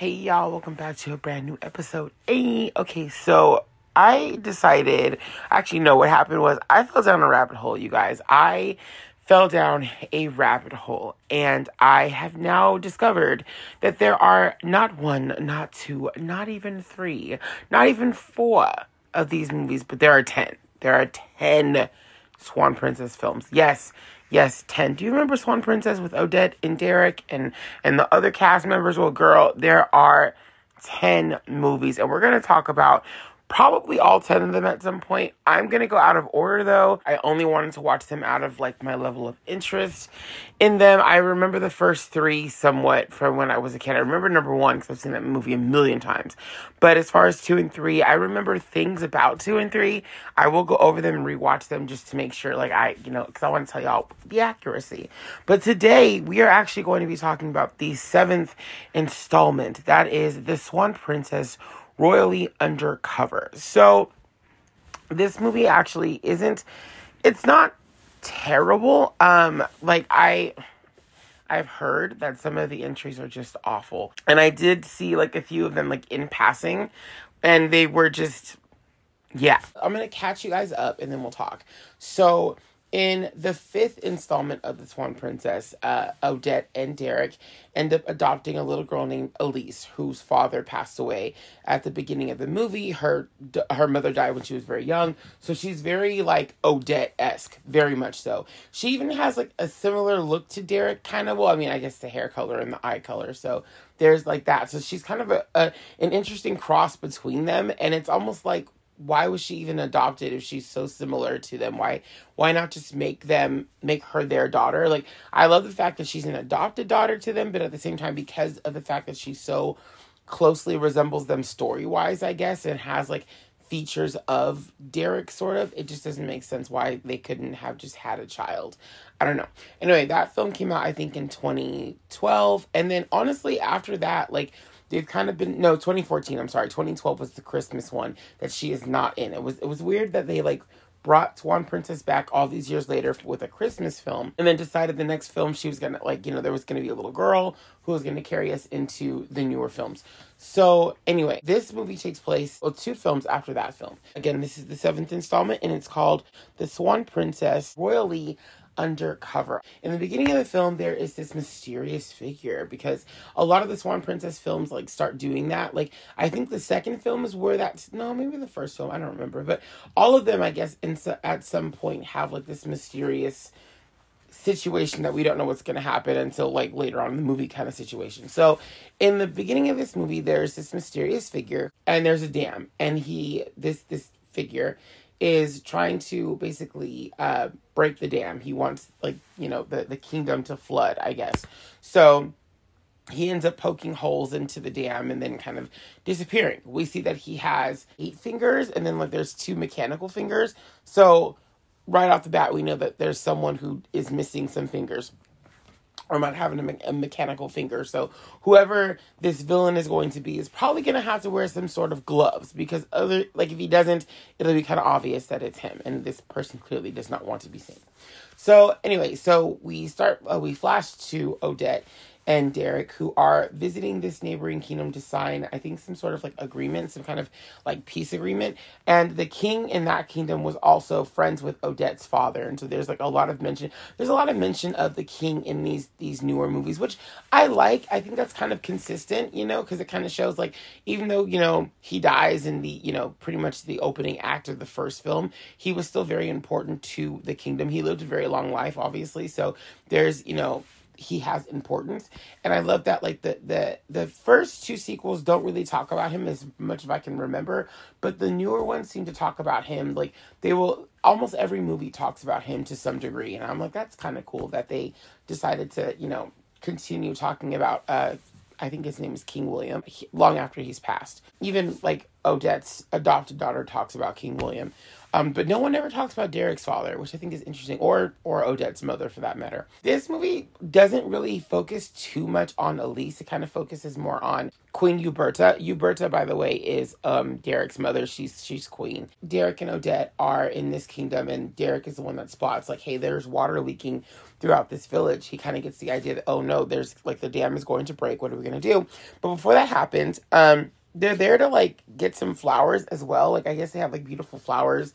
Hey y'all, welcome back to a brand new episode. Hey, okay, so I decided, actually, no, what happened was I fell down a rabbit hole, you guys. I fell down a rabbit hole and I have now discovered that there are not one, not two, not even three, not even four of these movies, but there are 10. There are 10 Swan Princess films. Yes, yes, 10. Do you remember Swan Princess with Odette and Derek and, and the other cast members? Well, girl, there are 10 movies, and we're going to talk about probably all 10 of them at some point. I'm going to go out of order though. I only wanted to watch them out of like my level of interest in them. I remember the first three somewhat from when I was a kid. I remember number one because I've seen that movie a million times. But as far as two and three, I remember things about two and three. I will go over them and rewatch them just to make sure, like, I, you know, because I want to tell y'all the accuracy. But today we are actually going to be talking about the seventh installment. That is The Swan Princess royally undercover. So this movie actually isn't it's not terrible. Um like I I've heard that some of the entries are just awful. And I did see like a few of them like in passing and they were just yeah. I'm going to catch you guys up and then we'll talk. So in the fifth installment of The Swan Princess, uh, Odette and Derek end up adopting a little girl named Elise, whose father passed away at the beginning of the movie. Her her mother died when she was very young, so she's very like Odette esque, very much so. She even has like a similar look to Derek, kind of. Well, I mean, I guess the hair color and the eye color. So there's like that. So she's kind of a, a an interesting cross between them, and it's almost like why was she even adopted if she's so similar to them? Why why not just make them make her their daughter? Like I love the fact that she's an adopted daughter to them, but at the same time because of the fact that she so closely resembles them story-wise, I guess, and has like features of Derek sort of, it just doesn't make sense why they couldn't have just had a child. I don't know. Anyway, that film came out I think in 2012 and then honestly after that like they've kind of been no 2014 i'm sorry 2012 was the christmas one that she is not in it was it was weird that they like brought Swan Princess back all these years later with a Christmas film, and then decided the next film she was gonna like, you know, there was gonna be a little girl who was gonna carry us into the newer films. So anyway, this movie takes place well, two films after that film. Again, this is the seventh installment, and it's called The Swan Princess Royally undercover. In the beginning of the film, there is this mysterious figure because a lot of the Swan Princess films like start doing that. Like I think the second film is where that's no, maybe the first film. I don't remember, but all of them, I guess, in, at some point have like this mysterious situation that we don't know what's going to happen until like later on in the movie kind of situation. So, in the beginning of this movie there's this mysterious figure and there's a dam and he this this figure is trying to basically uh, break the dam. He wants like you know the the kingdom to flood, I guess. So he ends up poking holes into the dam and then kind of disappearing. We see that he has eight fingers and then like there's two mechanical fingers. So right off the bat, we know that there's someone who is missing some fingers or not having a, me- a, mechanical finger. So whoever this villain is going to be is probably going to have to wear some sort of gloves because other like if he doesn't, it'll be kind of obvious that it's him, and this person clearly does not want to be seen. So anyway, so we start uh, we flash to Odette and Derek, who are visiting this neighboring kingdom to sign, I think, some sort of like agreement, some kind of like peace agreement. And the king in that kingdom was also friends with Odette's father, and so there's like a lot of mention. There's a lot of mention of the king in these these newer movies, which I like. I think that's kind of consistent, you know, because it kind of shows like even though you know he dies in the you know pretty much the opening act of the first film, he was still very important to the kingdom. He lived a very long life, obviously. So there's you know he has importance and i love that like the the the first two sequels don't really talk about him as much as i can remember but the newer ones seem to talk about him like they will almost every movie talks about him to some degree and i'm like that's kind of cool that they decided to you know continue talking about uh I think his name is King William, he, long after he's passed. Even like Odette's adopted daughter talks about King William. Um, but no one ever talks about Derek's father, which I think is interesting, or or Odette's mother for that matter. This movie doesn't really focus too much on Elise. It kind of focuses more on Queen Uberta. Uberta, by the way, is um, Derek's mother. She's she's queen. Derek and Odette are in this kingdom, and Derek is the one that spots like, hey, there's water leaking throughout this village. He kind of gets the idea that oh no, there's like the dam is going to break. What are we gonna do? But before that happens, um, they're there to like get some flowers as well. Like I guess they have like beautiful flowers,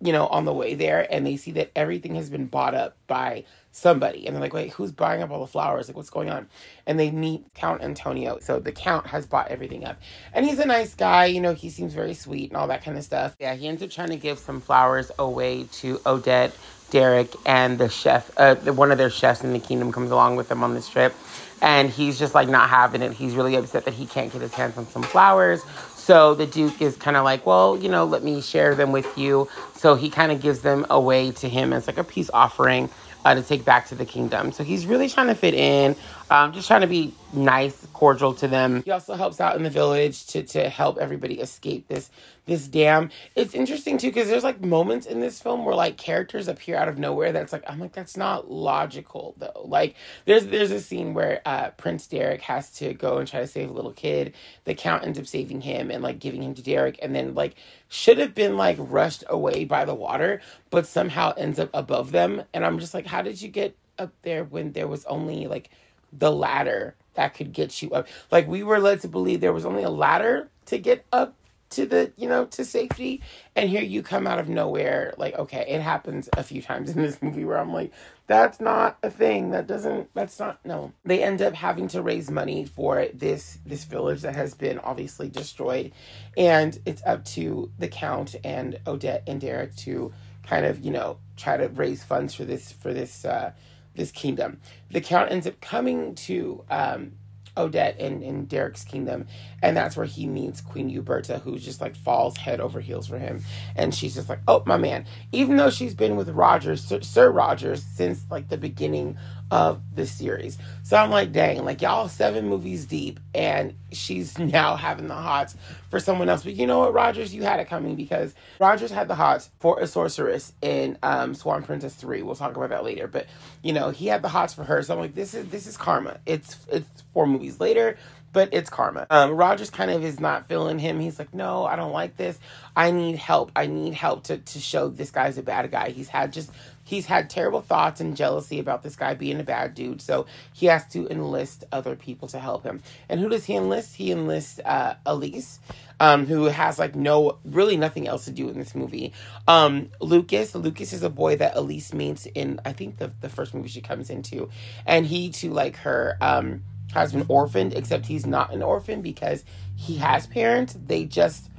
you know, on the way there, and they see that everything has been bought up by somebody, and they're like, wait, who's buying up all the flowers? Like what's going on? And they meet Count Antonio. So the Count has bought everything up, and he's a nice guy. You know, he seems very sweet and all that kind of stuff. Yeah, he ends up trying to give some flowers away to Odette. Derek and the chef, uh, one of their chefs in the kingdom comes along with them on this trip and he's just like not having it. He's really upset that he can't get his hands on some flowers. So the Duke is kind of like, well, you know, let me share them with you. So he kind of gives them away to him as like a peace offering uh, to take back to the kingdom. So he's really trying to fit in, um, just trying to be nice, cordial to them. He also helps out in the village to to help everybody escape this this dam. It's interesting too because there's like moments in this film where like characters appear out of nowhere. That's like I'm like that's not logical though. Like there's there's a scene where uh, Prince Derek has to go and try to save a little kid. The Count ends up saving him and like giving him to Derek, and then like should have been like rushed away by the water, but somehow ends up above them. And I'm just like, how did you get up there when there was only like the ladder that could get you up? Like we were led to believe there was only a ladder to get up to the you know to safety. And here you come out of nowhere like okay it happens a few times in this movie where i'm like that's not a thing. That doesn't that's not no. They end up having to raise money for this this village that has been obviously destroyed. And it's up to the count and odette and derek to kind of you know try to raise funds for this for this uh this kingdom. The count ends up coming to um Odette in, in Derek's kingdom. And that's where he meets Queen Uberta, who just like falls head over heels for him. And she's just like, oh, my man. Even though she's been with Rogers, Sir, Sir Rogers, since like the beginning of the series. So I'm like, dang, like y'all seven movies deep, and she's now having the hots for someone else. But you know what, Rogers, you had it coming because Rogers had the hots for a sorceress in um, Swan Princess three. We'll talk about that later. But you know, he had the hots for her. So I'm like, this is this is karma. It's it's four movies later but it's karma. Um, Rogers kind of is not feeling him. He's like, no, I don't like this. I need help. I need help to, to show this guy's a bad guy. He's had just he's had terrible thoughts and jealousy about this guy being a bad dude. So he has to enlist other people to help him. And who does he enlist? He enlists uh, Elise, um, who has like no, really nothing else to do in this movie. Um, Lucas, Lucas is a boy that Elise meets in, I think the, the first movie she comes into. And he too, like her, um, has been orphaned, except he's not an orphan because he has parents. They just,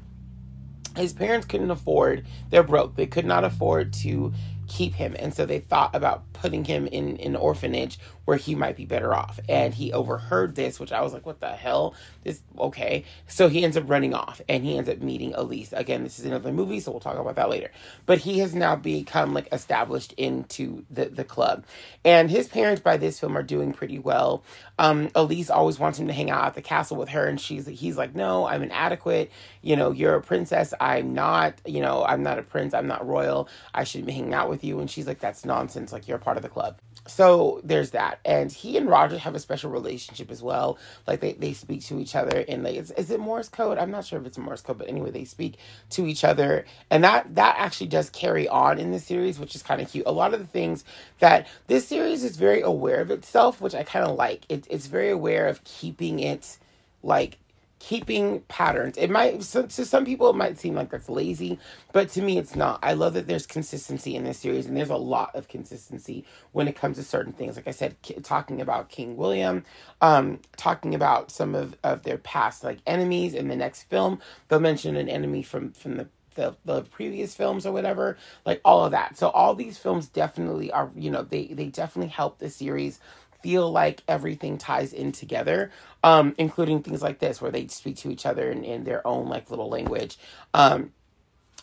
his parents couldn't afford, they're broke. They could not afford to keep him. And so they thought about putting him in, an orphanage where he might be better off. And he overheard this, which I was like, what the hell? This, okay. So he ends up running off and he ends up meeting Elise. Again, this is another movie, so we'll talk about that later. But he has now become like established into the, the club. And his parents by this film are doing pretty well. Um, Elise always wants him to hang out at the castle with her. And she's, he's like, no, I'm inadequate. You know, you're a princess. I'm not, you know, I'm not a prince. I'm not royal. I shouldn't be hanging out with you. And she's like, that's nonsense. Like, you're part of the club so there's that. And he and roger have a special relationship as well. Like they, they speak to each other and like is, is it morse code? I'm not sure if it's morse code but anyway they speak to each other. And that that actually does carry on in the series which is kind of cute. A lot of the things that this series is very aware of itself which i kind of like. It, it's very aware of keeping it like keeping patterns. It might to some people it might seem like that's lazy, but to me it's not. I love that there's consistency in this series, and there's a lot of consistency when it comes to certain things. Like I said, talking about King William, um, talking about some of of their past like enemies in the next film. They'll mention an enemy from from the the, the previous films or whatever like all of that so all these films definitely are you know they they definitely help the series feel like everything ties in together, um, including things like this where they speak to each other in, in their own like little language. Um,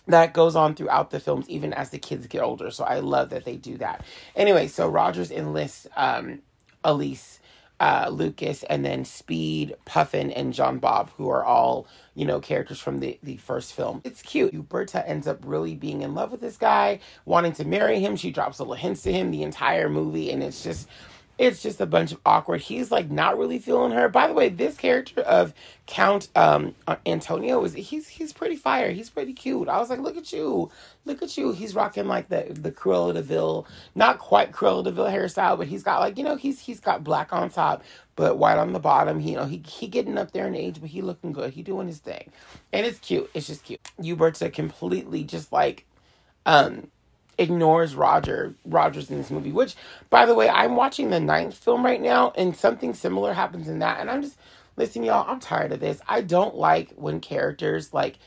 that goes on throughout the films, even as the kids get older. So I love that they do that. Anyway, so Rogers enlists um, Elise uh, Lucas, and then Speed, Puffin, and John Bob, who are all, you know, characters from the, the first film. It's cute. Huberta ends up really being in love with this guy, wanting to marry him. She drops little hints to him the entire movie, and it's just it's just a bunch of awkward. He's like not really feeling her. By the way, this character of Count um, Antonio is he's he's pretty fire. He's pretty cute. I was like, look at you, look at you. He's rocking like the the Cruella de Vil, not quite Cruella de Vil hairstyle, but he's got like you know he's he's got black on top, but white on the bottom. He, you know he he getting up there in age, but he looking good. He doing his thing, and it's cute. It's just cute. Huberta completely just like um ignores Roger Rogers in this movie. Which, by the way, I'm watching the ninth film right now, and something similar happens in that. And I'm just listen, y'all. I'm tired of this. I don't like when characters like,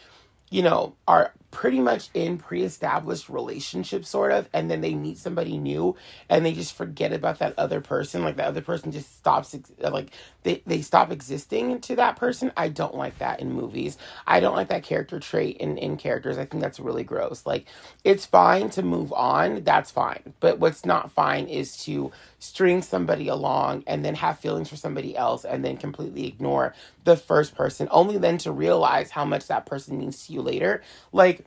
you know, are pretty much in pre-established relationships sort of and then they meet somebody new and they just forget about that other person like the other person just stops uh, like they, they stop existing to that person. I don't like that in movies. I don't like that character trait in, in characters. I think that's really gross. Like it's fine to move on that's fine. But what's not fine is to string somebody along and then have feelings for somebody else and then completely ignore the first person only then to realize how much that person means to you later. Like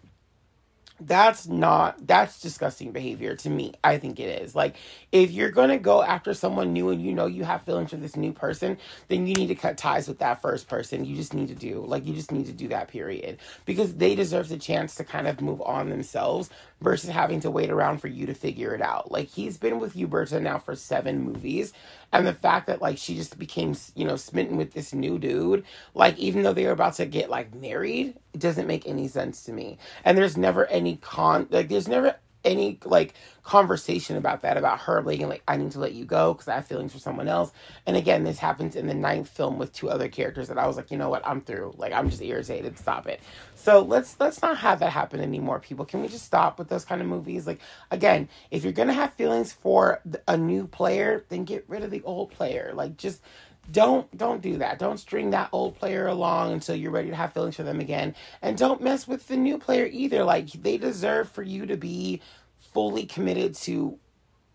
that's not that's disgusting behavior to me. I think it is. Like if you're gonna go after someone new and you know you have feelings for this new person then you need to cut ties with that first person. You just need to do like you just need to do that period. Because they deserve the chance to kind of move on themselves versus having to wait around for you to figure it out. Like he's been with Huberta now for seven movies and the fact that like she just became you know smitten with this new dude like even though they were about to get like married it doesn't make any sense to me. And there's never any con like there's never any like conversation about that about her being like i need to let you go because i have feelings for someone else. And again this happens in the ninth film with two other characters that i was like you know what? I'm through. Like i'm just irritated. Stop it. So let's let's not have that happen anymore people. Can we just stop with those kind of movies? Like again if you're gonna have feelings for a new player then get rid of the old player. Like just don't don't do that. Don't string that old player along until you're ready to have feelings for them again. And don't mess with the new player either. Like they deserve for you to be fully committed to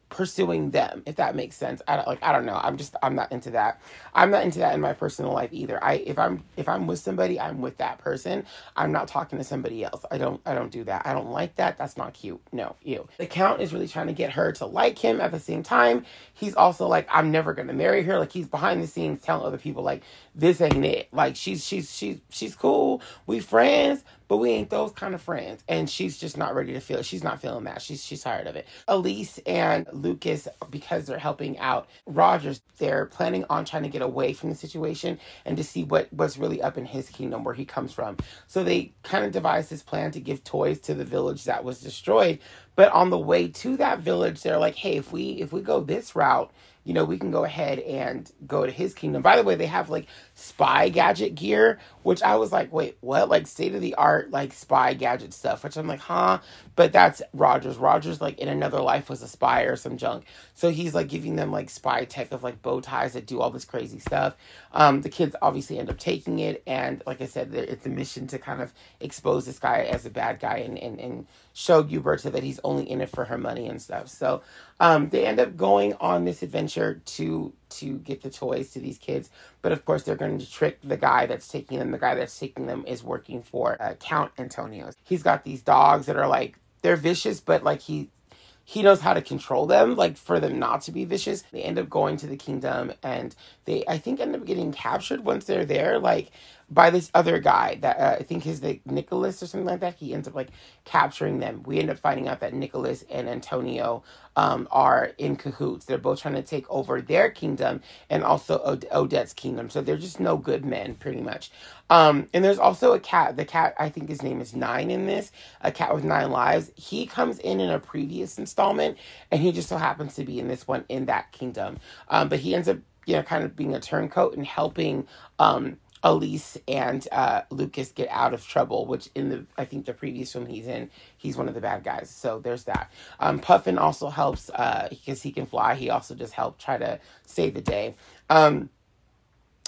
pursuing them if that makes sense. I don't like i don't know. I'm just i'm not into that. I'm not into that in my personal life either. I if i'm if i'm with somebody i'm with that person. I'm not talking to somebody else. I don't i don't do that. I don't like that. That's not cute. No you the count is really trying to get her to like him at the same time. He's also like i'm never gonna marry her. Like he's behind the scenes telling other people like this ain't it. Like she's she's she's she's cool. We friends but we ain't those kind of friends. And she's just not ready to feel it. She's not feeling that. She's she's tired of it. Elise and Lucas, because they're helping out Rogers, they're planning on trying to get away from the situation and to see what what's really up in his kingdom where he comes from. So they kind of devised this plan to give toys to the village that was destroyed. But on the way to that village, they're like, hey, if we if we go this route, you know, we can go ahead and go to his kingdom. By the way, they have like spy gadget gear, which I was like, wait, what? Like state of the art, like spy gadget stuff, which I'm like, huh? But that's Rogers. Rogers, like in another life, was a spy or some junk. So he's like giving them like spy tech of like bow ties that do all this crazy stuff. Um, the kids obviously end up taking it. And like I said, it's a mission to kind of expose this guy as a bad guy and, and, and show Huberta that he's only in it for her money and stuff. So um, they end up going on this adventure to to get the toys to these kids. But of course, they're going to trick the guy that's taking them. The guy that's taking them is working for uh, Count Antonio. He's got these dogs that are like they're vicious, but like he he knows how to control them, like for them not to be vicious. They end up going to the kingdom and they, I think, end up getting captured once they're there. Like, by this other guy that uh, I think is the Nicholas or something like that. He ends up like capturing them. We end up finding out that Nicholas and Antonio um, are in cahoots. They're both trying to take over their kingdom and also Od- Odette's kingdom. So they're just no good men, pretty much. Um, and there's also a cat. The cat, I think his name is Nine in this, a cat with nine lives. He comes in in a previous installment, and he just so happens to be in this one in that kingdom. Um, but he ends up, you know, kind of being a turncoat and helping. Um, Elise and uh, Lucas get out of trouble, which in the I think the previous film he's in, he's one of the bad guys. So there's that. Um, Puffin also helps uh, because he can fly. He also just helped try to save the day. Um,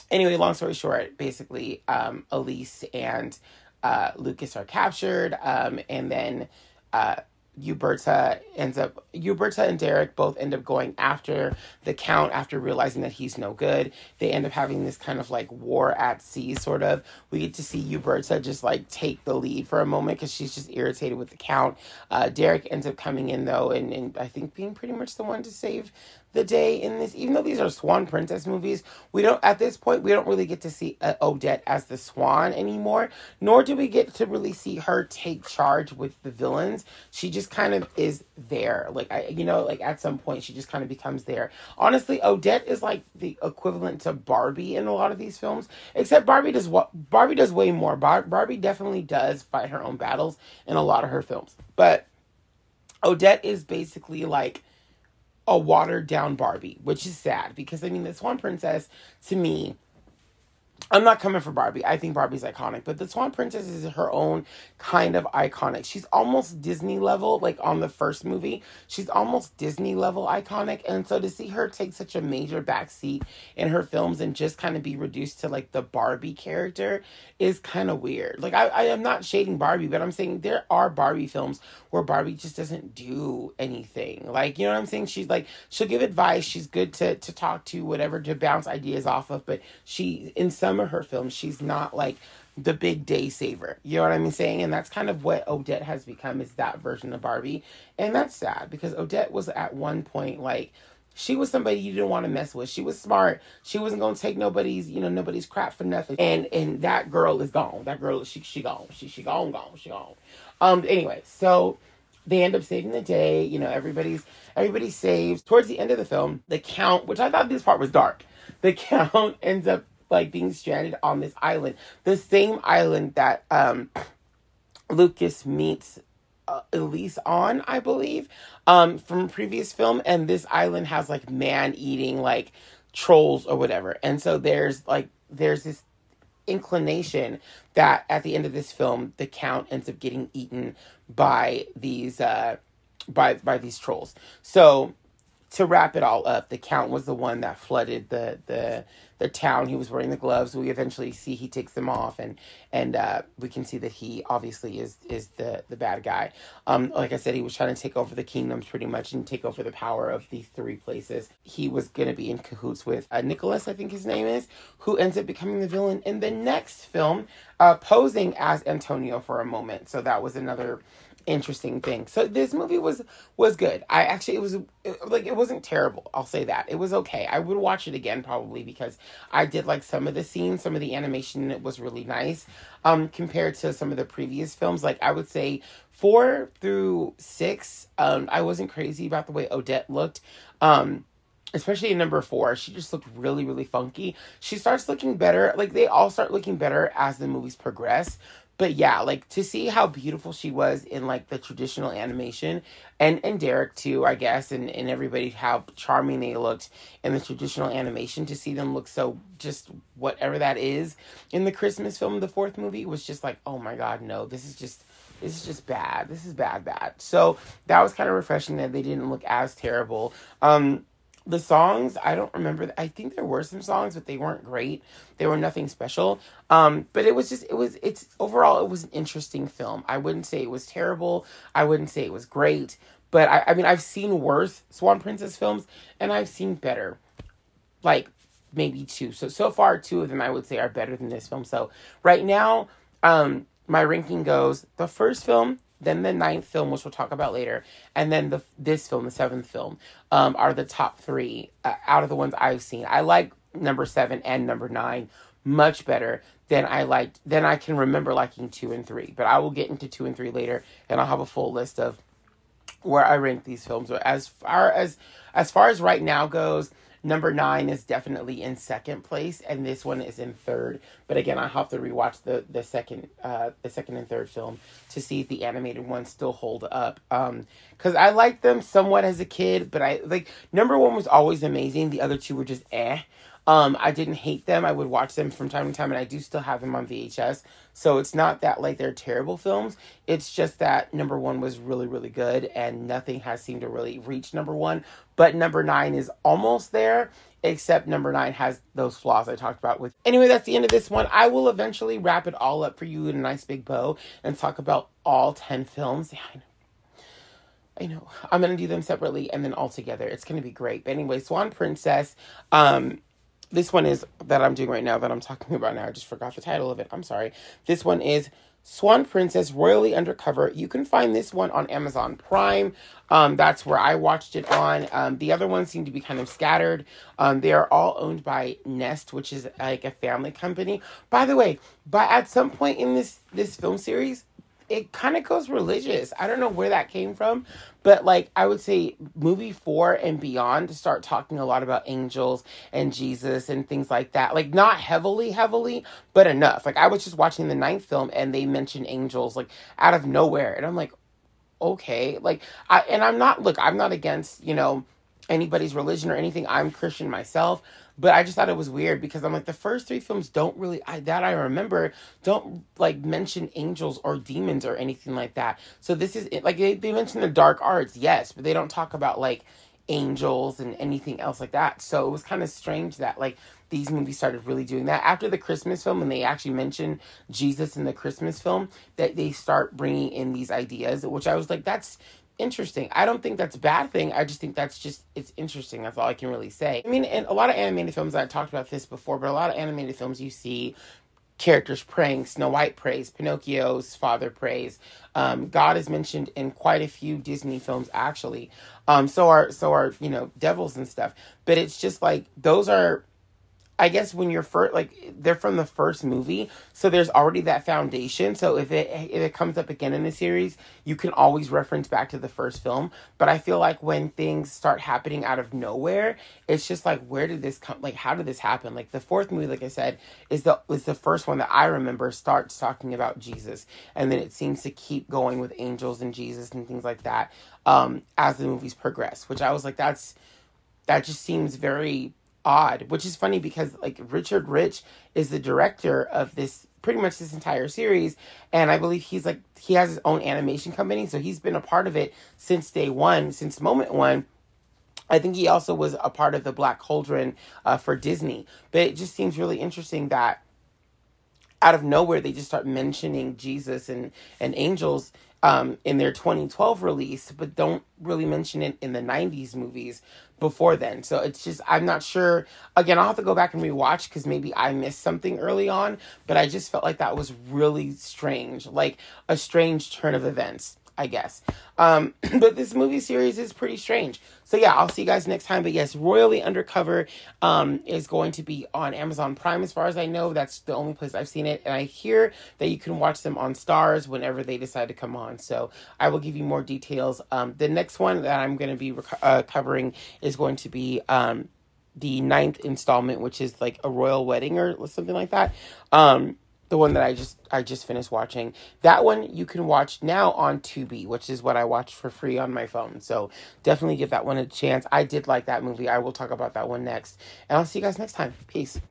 anyway, long story short, basically, um, Elise and uh, Lucas are captured, um, and then uh, Uberta ends up Uberta and Derek both end up going after the count after realizing that he's no good. They end up having this kind of like war at sea sort of. We get to see Uberta just like take the lead for a moment because she's just irritated with the count. Uh, Derek ends up coming in though and, and I think being pretty much the one to save the day in this even though these are swan princess movies we don't at this point we don't really get to see uh, odette as the swan anymore nor do we get to really see her take charge with the villains. She just kind of is there. Like i you know like at some point she just kind of becomes there. Honestly odette is like the equivalent to barbie in a lot of these films except barbie does what barbie does way more. Bar- barbie definitely does fight her own battles in a lot of her films. But odette is basically like a watered down Barbie, which is sad because I mean, the Swan Princess to me I'm not coming for Barbie. I think Barbie's iconic, but the Swan Princess is her own kind of iconic. She's almost Disney level, like on the first movie. She's almost Disney level iconic. And so to see her take such a major backseat in her films and just kind of be reduced to like the Barbie character is kind of weird. Like, I, I am not shading Barbie, but I'm saying there are Barbie films where Barbie just doesn't do anything. Like, you know what I'm saying? She's like, she'll give advice. She's good to, to talk to, whatever, to bounce ideas off of, but she, in some some of her films, she's not like the big day saver. You know what I'm saying? And that's kind of what Odette has become is that version of Barbie. And that's sad because Odette was at one point like she was somebody you didn't want to mess with. She was smart. She wasn't gonna take nobody's, you know, nobody's crap for nothing. And and that girl is gone. That girl she she gone. She she gone gone. She gone. Um anyway, so they end up saving the day. You know, everybody's everybody saves. Towards the end of the film, the count, which I thought this part was dark, the count ends up like being stranded on this island, the same island that um, Lucas meets uh, Elise on, I believe, um, from previous film, and this island has like man eating like trolls or whatever, and so there's like there's this inclination that at the end of this film the count ends up getting eaten by these uh by by these trolls. So to wrap it all up, the count was the one that flooded the the the town. He was wearing the gloves. We eventually see he takes them off, and and uh, we can see that he obviously is is the the bad guy. Um, like I said, he was trying to take over the kingdoms pretty much and take over the power of these three places. He was gonna be in cahoots with uh, Nicholas, I think his name is, who ends up becoming the villain in the next film, uh, posing as Antonio for a moment. So that was another interesting thing. So this movie was was good. I actually it was it, like it wasn't terrible. I'll say that. It was okay. I would watch it again probably because I did like some of the scenes, some of the animation it was really nice. Um compared to some of the previous films, like I would say 4 through 6, um I wasn't crazy about the way Odette looked. Um especially in number four, she just looked really, really funky. She starts looking better. Like they all start looking better as the movies progress but yeah, like to see how beautiful she was in like the traditional animation and and Derek too, I guess, and and everybody how charming they looked in the traditional animation to see them look so just whatever that is in the Christmas film, the fourth movie was just like, "Oh my god, no. This is just this is just bad. This is bad bad." So, that was kind of refreshing that they didn't look as terrible. Um the songs i don't remember i think there were some songs but they weren't great. They were nothing special. Um but it was just it was it's overall it was an interesting film. I wouldn't say it was terrible. I wouldn't say it was great. But i, I mean i've seen worse swan princess films and i've seen better. Like maybe two. So so far two of them i would say are better than this film. So right now um my ranking goes the first film then the ninth film, which we'll talk about later, and then the this film, the seventh film, um, are the top three uh, out of the ones I've seen. I like number seven and number nine much better than I liked. Than I can remember liking two and three. But I will get into two and three later, and I'll have a full list of where I rank these films. As far as as far as right now goes, Number nine is definitely in second place, and this one is in third. But again, I have to rewatch the the second uh the second and third film to see if the animated ones still hold up. Um, because I liked them somewhat as a kid, but I like number one was always amazing. The other two were just eh. Um, I didn't hate them. I would watch them from time to time, and I do still have them on VHS. So it's not that like they're terrible films. It's just that number one was really, really good, and nothing has seemed to really reach number one. But number nine is almost there, except number nine has those flaws I talked about with. Anyway, that's the end of this one. I will eventually wrap it all up for you in a nice big bow and talk about all 10 films. Yeah, I know. I'm gonna do them separately and then all together. It's gonna be great. But anyway, Swan Princess. Um, this one is that I'm doing right now that I'm talking about now. I just forgot the title of it. I'm sorry. This one is Swan Princess Royally Undercover. You can find this one on Amazon Prime. Um, that's where I watched it on. Um, the other ones seem to be kind of scattered. Um, they are all owned by Nest, which is like a family company. By the way, but at some point in this this film series, it kind of goes religious. I don't know where that came from, but like I would say movie 4 and beyond start talking a lot about angels and Jesus and things like that. Like not heavily heavily, but enough. Like I was just watching the ninth film and they mentioned angels like out of nowhere and I'm like okay, like I and I'm not look, I'm not against, you know, anybody's religion or anything. I'm Christian myself, but I just thought it was weird because I'm like the first three films don't really I, that I remember don't like mention angels or demons or anything like that. So this is like they, they mention the dark arts, yes, but they don't talk about like angels and anything else like that. So it was kind of strange that like these movies started really doing that after the Christmas film, and they actually mentioned Jesus in the Christmas film. That they start bringing in these ideas, which I was like, that's interesting. I don't think that's a bad thing. I just think that's just it's interesting. That's all I can really say. I mean, in a lot of animated films, I talked about this before, but a lot of animated films you see characters praying. Snow White prays, Pinocchio's father prays. Um, God is mentioned in quite a few Disney films, actually. Um, so are so are you know devils and stuff. But it's just like those are I guess when you're first, like they're from the first movie, so there's already that foundation. So if it if it comes up again in the series, you can always reference back to the first film. But I feel like when things start happening out of nowhere, it's just like where did this come? Like how did this happen? Like the fourth movie, like I said, is the is the first one that I remember starts talking about Jesus, and then it seems to keep going with angels and Jesus and things like that um, as the movies progress. Which I was like, that's that just seems very odd, which is funny because like Richard Rich is the director of this pretty much this entire series and I believe he's like he has his own animation company, so he's been a part of it since day 1, since moment 1. I think he also was a part of the Black Cauldron uh, for Disney. But it just seems really interesting that out of nowhere they just start mentioning Jesus and and angels um, in their 2012 release, but don't really mention it in the 90s movies before then. So it's just, I'm not sure. Again, I'll have to go back and rewatch because maybe I missed something early on, but I just felt like that was really strange, like a strange turn of events. I guess. Um, but this movie series is pretty strange. So yeah, I'll see you guys next time. But yes, Royally Undercover um, is going to be on Amazon Prime as far as I know. That's the only place I've seen it. And I hear that you can watch them on Starz whenever they decide to come on. So I will give you more details. Um, the next one that I'm going to be uh, covering is going to be um, the ninth installment, which is like a royal wedding or something like that. Um, the one that I just I just finished watching. That one you can watch now on Tubi, which is what I watch for free on my phone. So definitely give that one a chance. I did like that movie. I will talk about that one next. And I'll see you guys next time. Peace.